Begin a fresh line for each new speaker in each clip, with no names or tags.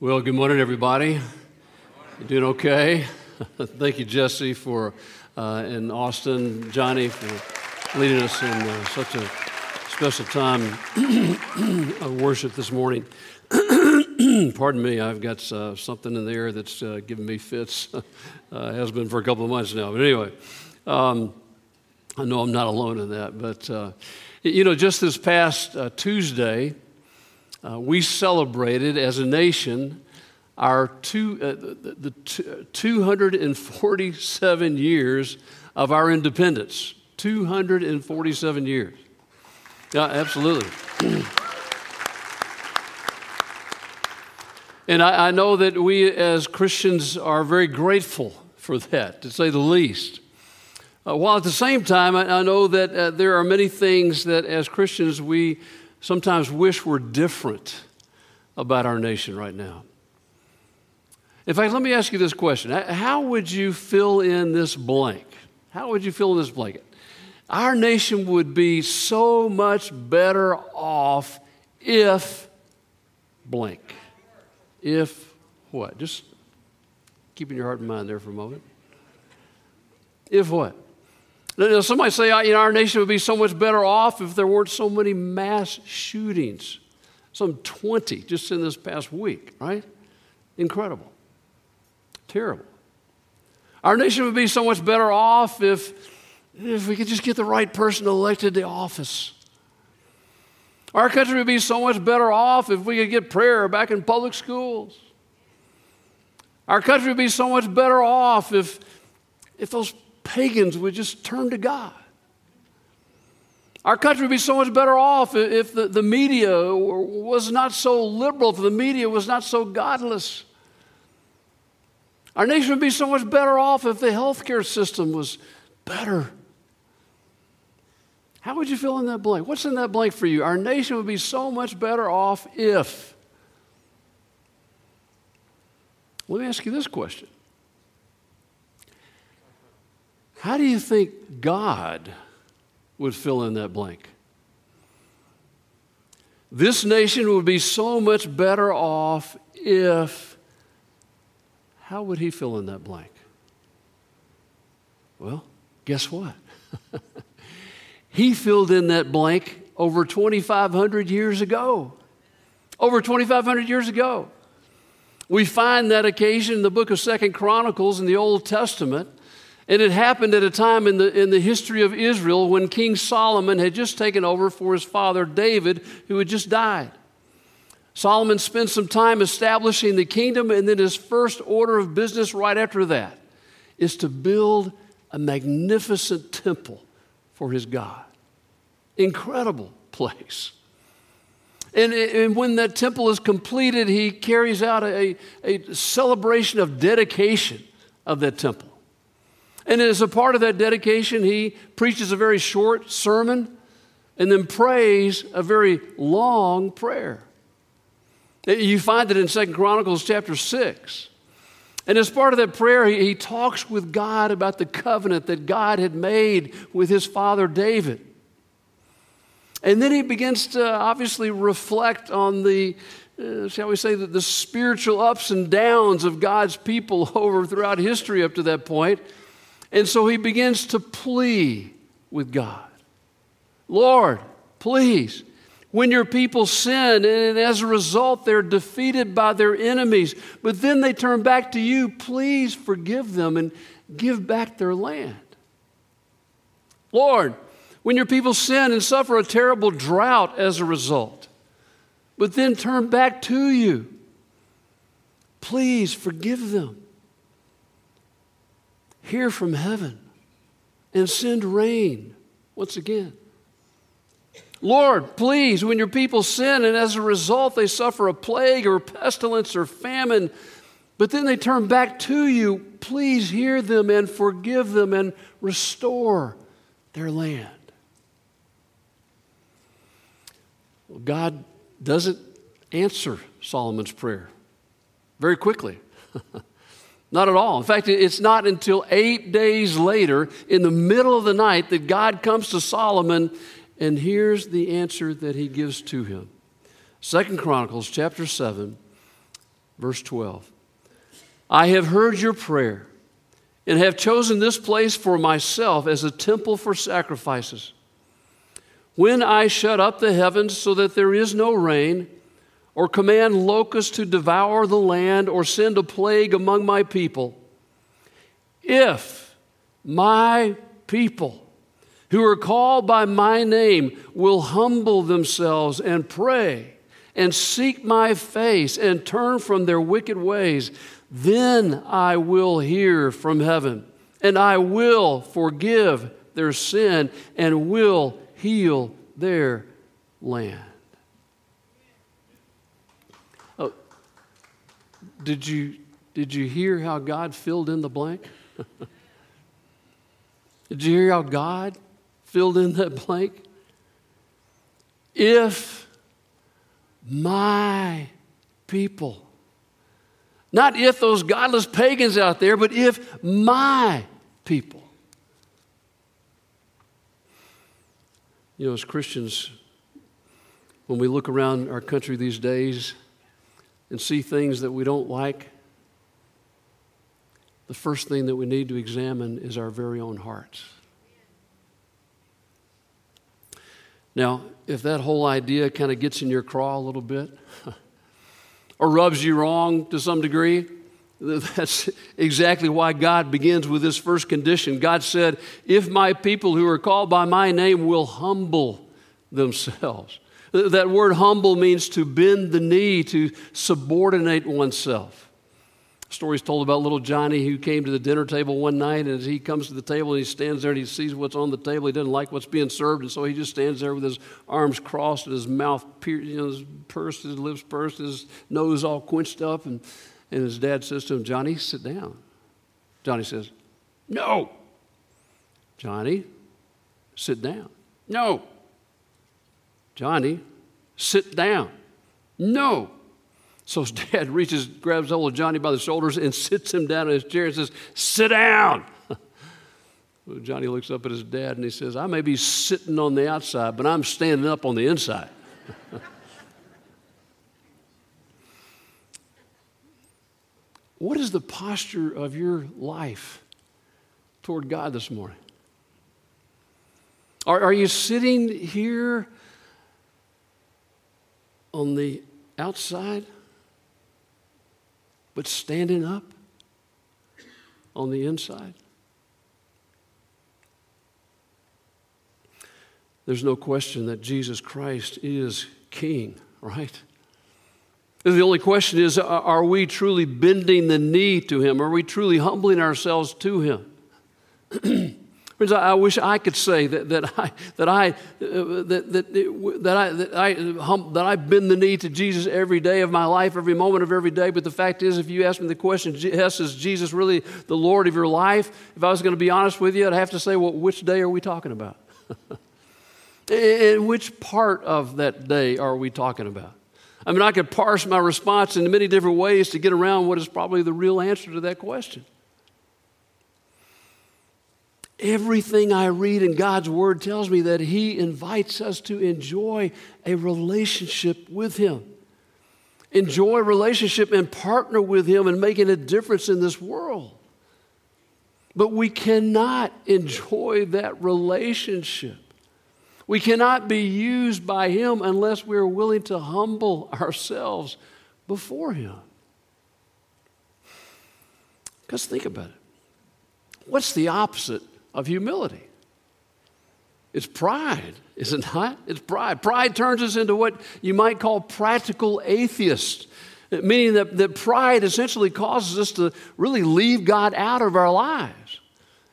Well, good morning, everybody. You doing okay? Thank you, Jesse, for uh, and Austin, Johnny, for leading us in uh, such a special time of worship this morning. Pardon me, I've got uh, something in the air that's uh, giving me fits. Uh, has been for a couple of months now. But anyway, um, I know I'm not alone in that. But uh, you know, just this past Tuesday. Uh, we celebrated as a nation our two, uh, the, the, the 247 years of our independence. 247 years. Yeah, absolutely. and I, I, know that we as Christians are very grateful for that, to say the least. Uh, while at the same time, I, I know that uh, there are many things that as Christians we sometimes wish we were different about our nation right now. In fact, let me ask you this question How would you fill in this blank? How would you fill in this blanket? Our nation would be so much better off if blank. If what? Just keeping your heart and mind there for a moment. If what? Somebody say, you know, our nation would be so much better off if there weren't so many mass shootings. Some 20 just in this past week, right? Incredible. Terrible. Our nation would be so much better off if, if we could just get the right person elected to office. Our country would be so much better off if we could get prayer back in public schools. Our country would be so much better off if, if those pagans would just turn to God. Our country would be so much better off if the, the media was not so liberal, if the media was not so godless. Our nation would be so much better off if the healthcare system was better. How would you fill in that blank? What's in that blank for you? Our nation would be so much better off if. Let me ask you this question how do you think God would fill in that blank? This nation would be so much better off if. How would he fill in that blank? Well, guess what? he filled in that blank over 2,500 years ago. Over 2,500 years ago. We find that occasion in the book of Second Chronicles in the Old Testament and it happened at a time in the, in the history of Israel when King Solomon had just taken over for his father David, who had just died. Solomon spent some time establishing the kingdom, and then his first order of business right after that is to build a magnificent temple for his God. Incredible place. And, and when that temple is completed, he carries out a, a celebration of dedication of that temple. And as a part of that dedication, he preaches a very short sermon and then prays a very long prayer. You find it in Second Chronicles chapter 6. And as part of that prayer, he, he talks with God about the covenant that God had made with his father David. And then he begins to obviously reflect on the, uh, shall we say, the, the spiritual ups and downs of God's people over throughout history up to that point. And so he begins to plea with God Lord, please, when your people sin and as a result they're defeated by their enemies, but then they turn back to you, please forgive them and give back their land. Lord, when your people sin and suffer a terrible drought as a result, but then turn back to you, please forgive them hear from heaven and send rain once again. Lord, please, when your people sin and as a result they suffer a plague or pestilence or famine, but then they turn back to you, please hear them and forgive them and restore their land. Well, God doesn't answer Solomon's prayer very quickly. Not at all. In fact, it's not until eight days later, in the middle of the night, that God comes to Solomon and here's the answer that he gives to him. Second Chronicles chapter 7 Verse 12 I have heard your prayer and have chosen this place for myself as a temple for sacrifices. When I shut up the heavens so that there is no rain, or command locusts to devour the land, or send a plague among my people, if my people who are called by my name will humble themselves and pray and seek my face and turn from their wicked ways, then I will hear from heaven and I will forgive their sin and will heal their land. Did you, did you hear how God filled in the blank? did you hear how God filled in that blank? If my people, not if those godless pagans out there, but if my people. You know, as Christians, when we look around our country these days and see things that we don't like, the first thing that we need to examine is our very own hearts. Now, if that whole idea kind of gets in your craw a little bit or rubs you wrong to some degree, that's exactly why God begins with this first condition. God said, If my people who are called by my name will humble themselves. That word humble means to bend the knee, to subordinate oneself. Stories told about little Johnny who came to the dinner table one night, and as he comes to the table and he stands there and he sees what's on the table, he doesn't like what's being served, and so he just stands there with his arms crossed and his mouth, you know, his pursed, his lips pursed, his nose all quenched up, and, and his dad says to him, "Johnny, sit down." Johnny says, "No." Johnny, sit down. No. Johnny, sit down. No. So his dad reaches, grabs hold of Johnny by the shoulders and sits him down in his chair and says, Sit down. Johnny looks up at his dad and he says, I may be sitting on the outside, but I'm standing up on the inside. what is the posture of your life toward God this morning? Are, are you sitting here on the outside? but standing up on the inside. There's no question that Jesus Christ is King, right? The only question is are we truly bending the knee to Him? Are we truly humbling ourselves to Him? Friends, I, wish I could say that, that I that I uh, that that, that I that I that I bend the knee to Jesus every day of my life, every moment of every day. But the fact is, if you ask me the question, yes, is Jesus really the Lord of your life? If I was going to be honest with you, I'd have to say, well, which day are we talking about? and which part of that day are we talking about? I mean, I could parse my response in many different ways to get around what is probably the real answer to that question. Everything I read in God's Word tells me that He invites us to enjoy a relationship with Him. Enjoy a relationship and partner with Him in making a difference in this world. But we cannot enjoy that relationship. We cannot be used by Him unless we are willing to humble ourselves before Him. Because think about it. What's the opposite of humility. It's pride, is it not? It's pride. Pride turns us into what you might call practical atheists, meaning that, that pride essentially causes us to really leave God out of our lives.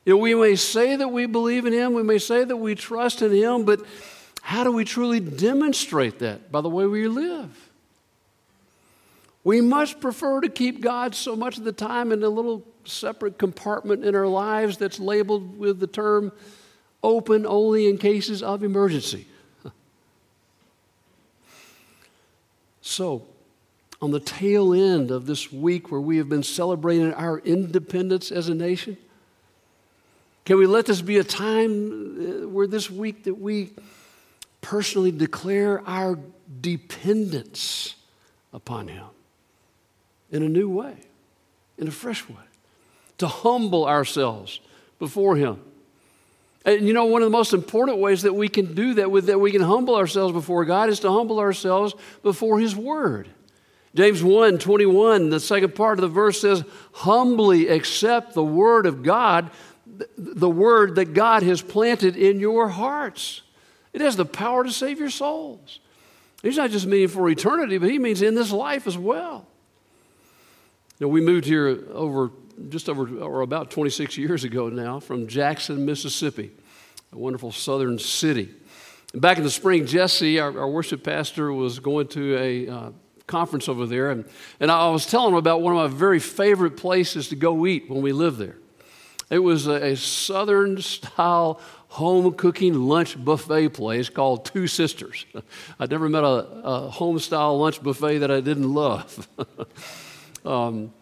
You know, we may say that we believe in Him, we may say that we trust in Him, but how do we truly demonstrate that? By the way we live. We much prefer to keep God so much of the time in a little separate compartment in our lives that's labeled with the term open only in cases of emergency. so, on the tail end of this week where we have been celebrating our independence as a nation, can we let this be a time uh, where this week that we personally declare our dependence upon Him? In a new way, in a fresh way, to humble ourselves before Him. And you know, one of the most important ways that we can do that, with that we can humble ourselves before God, is to humble ourselves before His Word. James 1 21, the second part of the verse says, Humbly accept the Word of God, the Word that God has planted in your hearts. It has the power to save your souls. He's not just meaning for eternity, but He means in this life as well. You know, we moved here over just over or about 26 years ago now from Jackson, Mississippi, a wonderful southern city. And back in the spring, Jesse, our, our worship pastor, was going to a uh, conference over there, and, and I was telling him about one of my very favorite places to go eat when we lived there. It was a, a southern style home cooking lunch buffet place called Two Sisters. I'd never met a, a home style lunch buffet that I didn't love. um,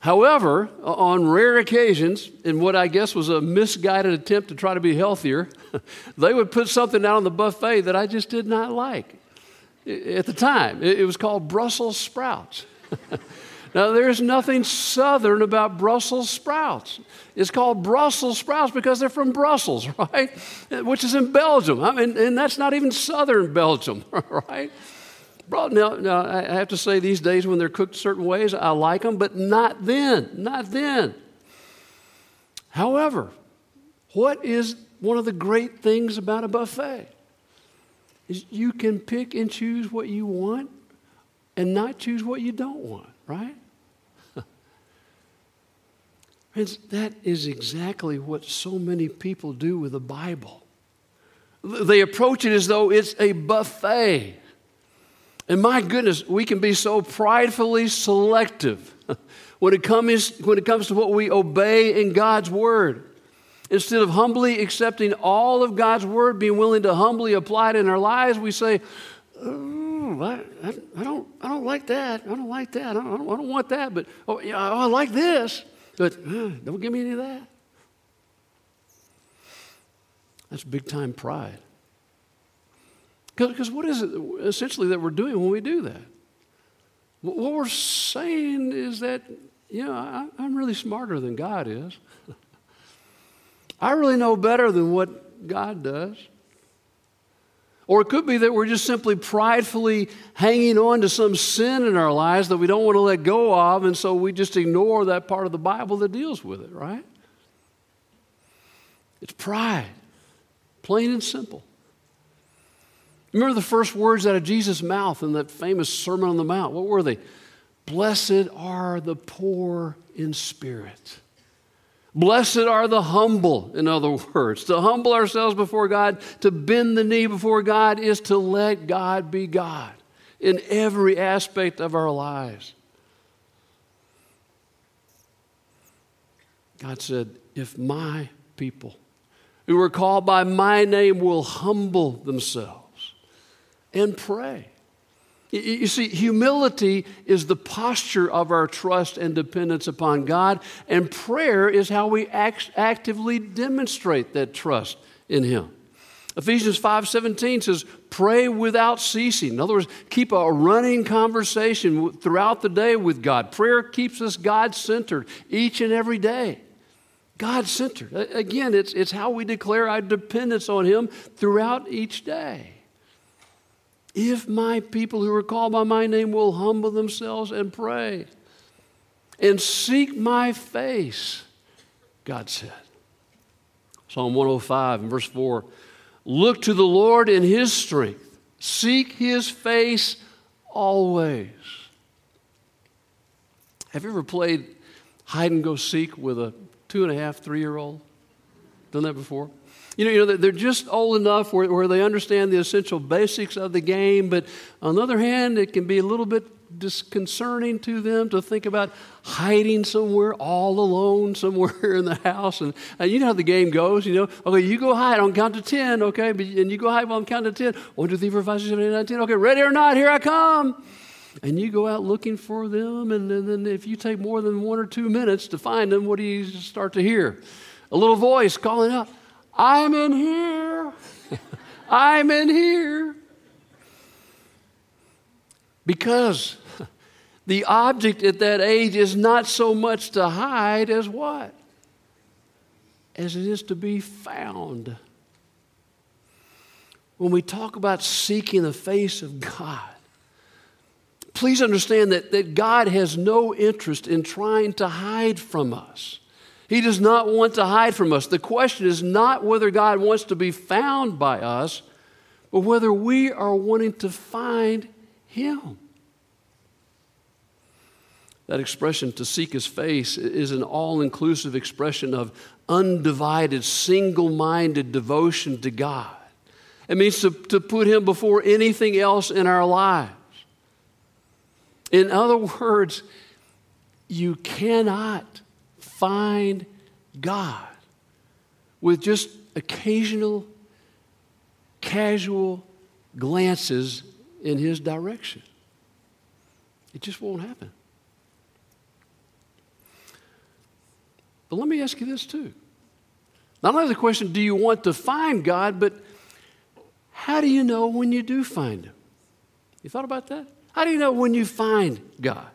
However, on rare occasions, in what I guess was a misguided attempt to try to be healthier, they would put something out on the buffet that I just did not like at the time. It was called Brussels sprouts. now, there's nothing southern about Brussels sprouts. It's called Brussels sprouts because they're from Brussels, right? Which is in Belgium. I mean, and that's not even southern Belgium, right? Bro, now, now, I have to say, these days when they're cooked certain ways, I like them, but not then. Not then. However, what is one of the great things about a buffet? Is you can pick and choose what you want and not choose what you don't want, right? Friends, that is exactly what so many people do with the Bible. They approach it as though it's a buffet. And my goodness, we can be so pridefully selective when it comes, when it comes to what we obey in God's Word. Instead of humbly accepting all of God's Word, being willing to humbly apply it in our lives, we say, I, I, don't, I don't like that. I don't like that. I don't, I don't, I don't want that. But oh, yeah, oh, I like this. But uh, don't give me any of that. That's big time pride. Because what is it essentially that we're doing when we do that? What we're saying is that, you know, I, I'm really smarter than God is. I really know better than what God does. Or it could be that we're just simply pridefully hanging on to some sin in our lives that we don't want to let go of, and so we just ignore that part of the Bible that deals with it, right? It's pride, plain and simple. Remember the first words out of Jesus' mouth in that famous Sermon on the Mount? What were they? Blessed are the poor in spirit. Blessed are the humble, in other words. To humble ourselves before God, to bend the knee before God, is to let God be God in every aspect of our lives. God said, If my people who are called by my name will humble themselves, and pray. You see, humility is the posture of our trust and dependence upon God, and prayer is how we act- actively demonstrate that trust in Him. Ephesians 5:17 says, "Pray without ceasing." In other words, keep a running conversation throughout the day with God. Prayer keeps us God-centered each and every day. God-centered. Again, it's, it's how we declare our dependence on Him throughout each day. If my people who are called by my name will humble themselves and pray and seek my face, God said. Psalm 105 and verse 4 Look to the Lord in his strength, seek his face always. Have you ever played hide and go seek with a two and a half, three year old? Done that before? You know, you know, they're just old enough where, where they understand the essential basics of the game, but on the other hand, it can be a little bit disconcerting to them to think about hiding somewhere all alone somewhere in the house. And, and you know how the game goes, you know. Okay, you go hide on count to 10, okay? But, and you go hide while I'm counting to 10. 1, 2, 3, 4, 5, 6, 7, 8, 9, 10. Okay, ready or not, here I come. And you go out looking for them, and, and then if you take more than one or two minutes to find them, what do you start to hear? A little voice calling out, I'm in here. I'm in here. Because The object at that age is not so much to hide as what? As it is to be found. When we talk about seeking the face of God, please understand that, that God has no interest in trying to hide from us. He does not want to hide from us. The question is not whether God wants to be found by us, but whether we are wanting to find Him. That expression, to seek His face, is an all inclusive expression of undivided, single minded devotion to God. It means to, to put Him before anything else in our lives. In other words, you cannot find God with just occasional, casual glances in His direction. It just won't happen. But let me ask you this too. Not only the question, do you want to find God, but how do you know when you do find Him? You thought about that? How do you know when you find God?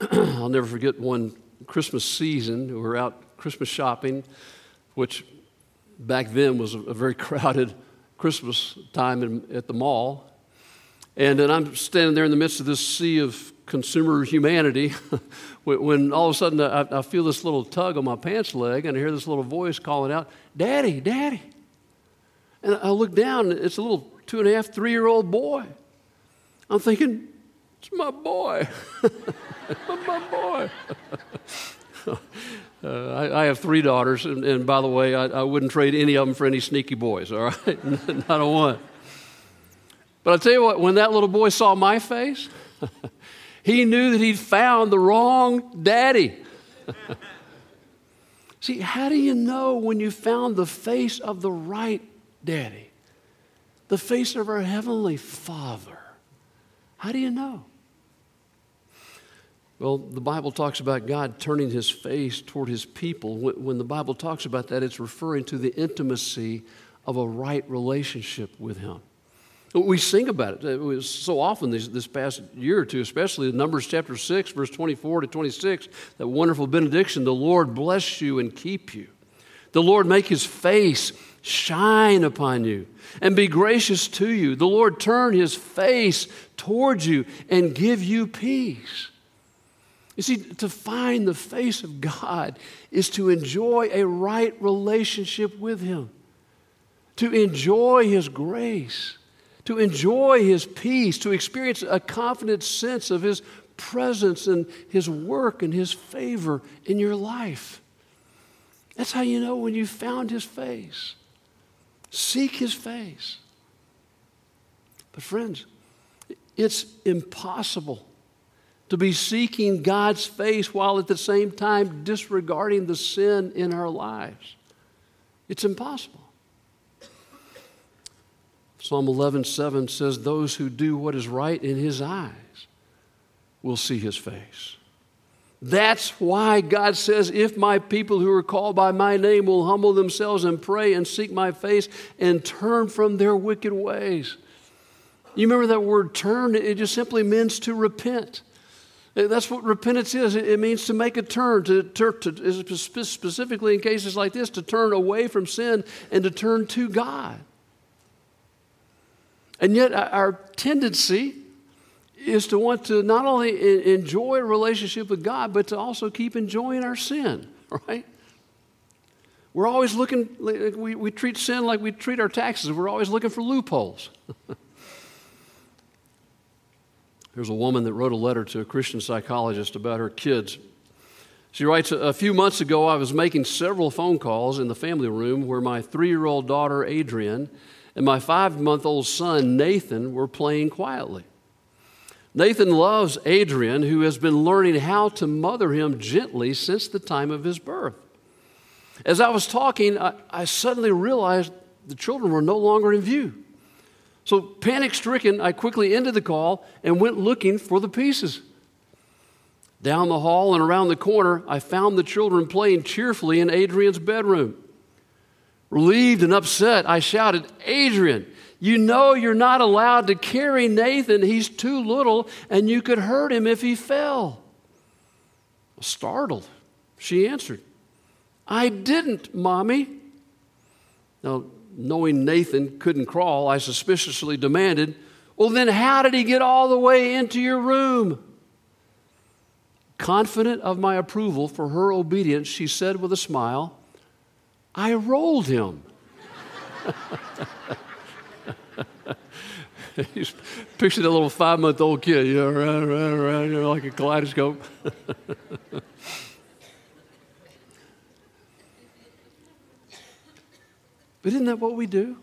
I'll never forget one Christmas season. We were out Christmas shopping, which back then was a, very crowded Christmas time in, at the mall. And then I'm standing there in the midst of this sea of consumer humanity when all of a sudden I, I, feel this little tug on my pants leg and I hear this little voice calling out, Daddy, Daddy. And I look down, it's a little two and a half, three year old boy. I'm thinking, it's my boy. my boy. I, I, have three daughters, and, and by the way, I, I, wouldn't trade any of them for any sneaky boys, all right? Not a one. But I tell you what, when that little boy saw my face, he knew that he'd found the wrong daddy. See, how do you know when you found the face of the right daddy? The face of our Heavenly Father. How do you know? Well, the Bible talks about God turning his face toward his people. When the Bible talks about that, it's referring to the intimacy of a right relationship with him. We sing about it. It was so often this, this past year or two, especially in Numbers chapter 6, verse 24 to 26, that wonderful benediction the Lord bless you and keep you. The Lord make his face shine upon you and be gracious to you. The Lord turn his face towards you and give you peace. You see, to find the face of God is to enjoy a right relationship with him, to enjoy his grace, to enjoy his peace, to experience a confident sense of his presence and his work and his favor in your life. That's how you know when you found his face. Seek his face. But, friends, it's impossible to be seeking God's face while at the same time disregarding the sin in our lives. It's impossible. Psalm 11:7 says those who do what is right in his eyes will see his face. That's why God says, If my people who are called by my name will humble themselves and pray and seek my face and turn from their wicked ways. You remember that word turn? It just simply means to repent. Uh, that's what repentance is. It means to make a turn, to, to, to, specifically in cases like this, to turn away from sin and to turn to God. And yet, our tendency is to want to not only enjoy a relationship with God, but to also keep enjoying our sin, right? We're always looking, we, we treat sin like we treat our taxes. We're always looking for loopholes. There's a woman that wrote a letter to a Christian psychologist about her kids. She writes A few months ago, I was making several phone calls in the family room where my three year old daughter, Adrian, and my five month old son, Nathan, were playing quietly. Nathan loves Adrian, who has been learning how to mother him gently since the time of his birth. As I was talking, I, I suddenly realized the children were no longer in view. So, panic stricken, I quickly ended the call and went looking for the pieces. Down the hall and around the corner, I found the children playing cheerfully in Adrian's bedroom. Relieved and upset, I shouted, Adrian, You know you're not allowed to carry Nathan. He's too little, and you could hurt him if he fell. Startled, she answered, I didn't, Mommy. Now, knowing Nathan couldn't crawl, I suspiciously demanded, Well, then how did he get all the way into your room? Confident of my approval for her obedience, she said with a smile, I rolled him. He's picturing a little five month old kid, you know, around, around, around, you know, like a kaleidoscope. but isn't that what we do?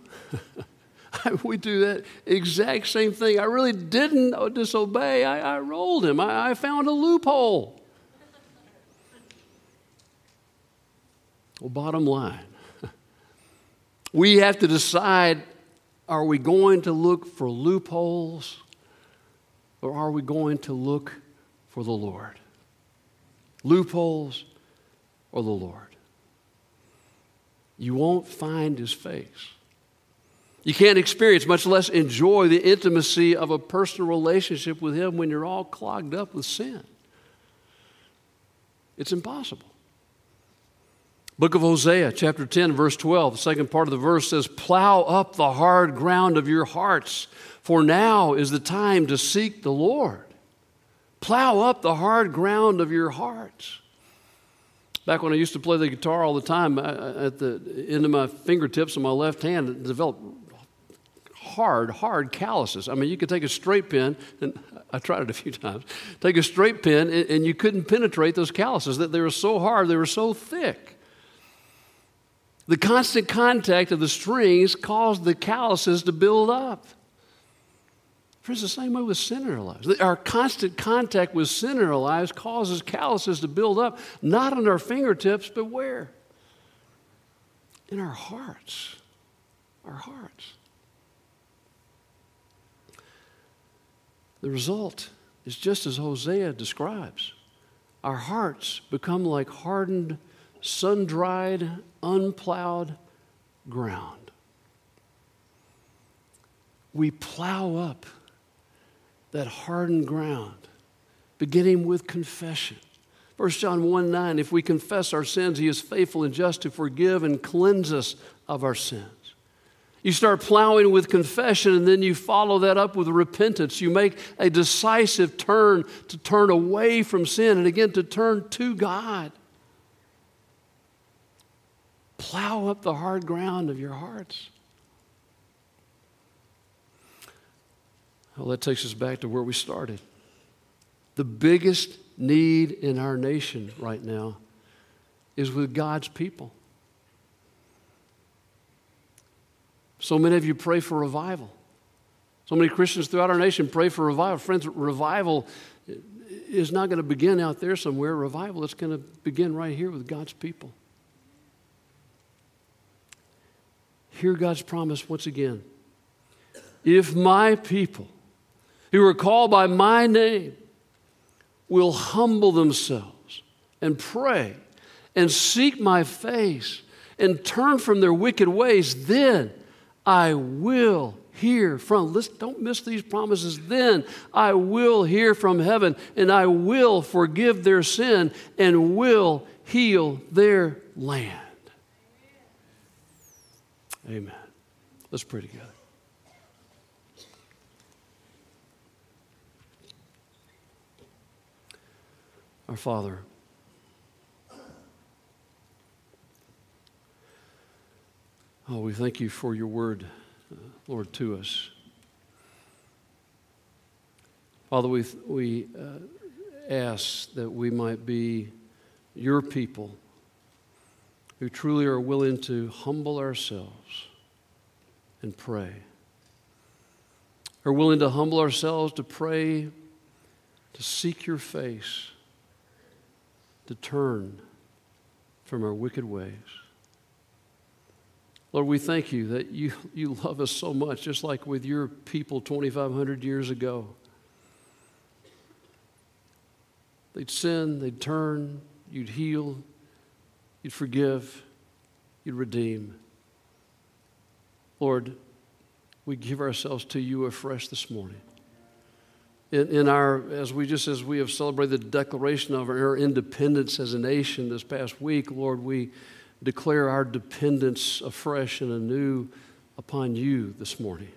we do that exact same thing. I really didn't disobey. I, I rolled him. I, I found a loophole. well, bottom line, we have to decide are we going to look for loopholes or are we going to look for the Lord? Loopholes or the Lord? You won't find his face. You can't experience, much less enjoy, the intimacy of a personal relationship with Him when you're all clogged up with sin. It's impossible. Book of Hosea, chapter 10, verse 12, the second part of the verse says, Plow up the hard ground of your hearts, for now is the time to seek the Lord. Plow up the hard ground of your hearts. Back when I used to play the guitar all the time, at the end of my fingertips on my left hand, it developed hard, hard calluses. I mean, you could take a straight pin, and I tried it a few times, take a straight pin, and, you couldn't penetrate those calluses. That They were so hard, they were so thick. The constant contact of the strings caused the calluses to build up. Friends, the same way with sin in our lives. Our constant contact with sin in our lives causes calluses to build up, not on our fingertips, but where? In our hearts. Our hearts. The result is just as Hosea describes. Our hearts become like hardened sun dried, unplowed ground. We plow up that hardened ground, beginning with confession. 1 John 1 9, if we confess our sins, he is faithful and just to forgive and cleanse us of our sins. You start plowing with confession and then you follow that up with repentance. You make a decisive turn to turn away from sin and again to turn to God plow up the hard ground of your hearts. Well, that takes us back to where we started. The biggest need in our nation right now is with God's people. So many of you pray for revival. So many Christians throughout our nation pray for revival. Friends, revival is not going to begin out there somewhere. Revival is going to begin right here with God's people. hear God's promise once again. If my people, who are called by my name, will humble themselves and pray and seek my face and turn from their wicked ways, then I will hear from. Listen, don't miss these promises. Then I will hear from heaven and I will forgive their sin and will heal their land. Amen. Let's pray together. Our Father, oh, we thank you for your word, uh, Lord, to us. Father, we, we uh, ask that we might be your people who truly are willing to humble ourselves and pray. Are willing to humble ourselves to pray, to seek your face, to turn from our wicked ways. Lord, we thank you that you, you love us so much, just like with your people 2,500 years ago. They'd sin, they'd turn, you'd heal, You'd forgive, you'd redeem. Lord, we give ourselves to you afresh this morning. In, in our, as we just as we have celebrated the declaration of our independence as a nation this past week, Lord, we declare our dependence afresh and anew upon you this morning.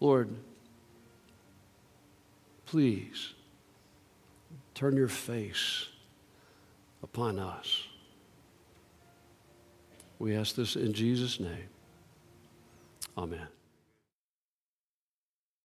Lord, please turn your face upon us. We ask this in Jesus' name. Amen.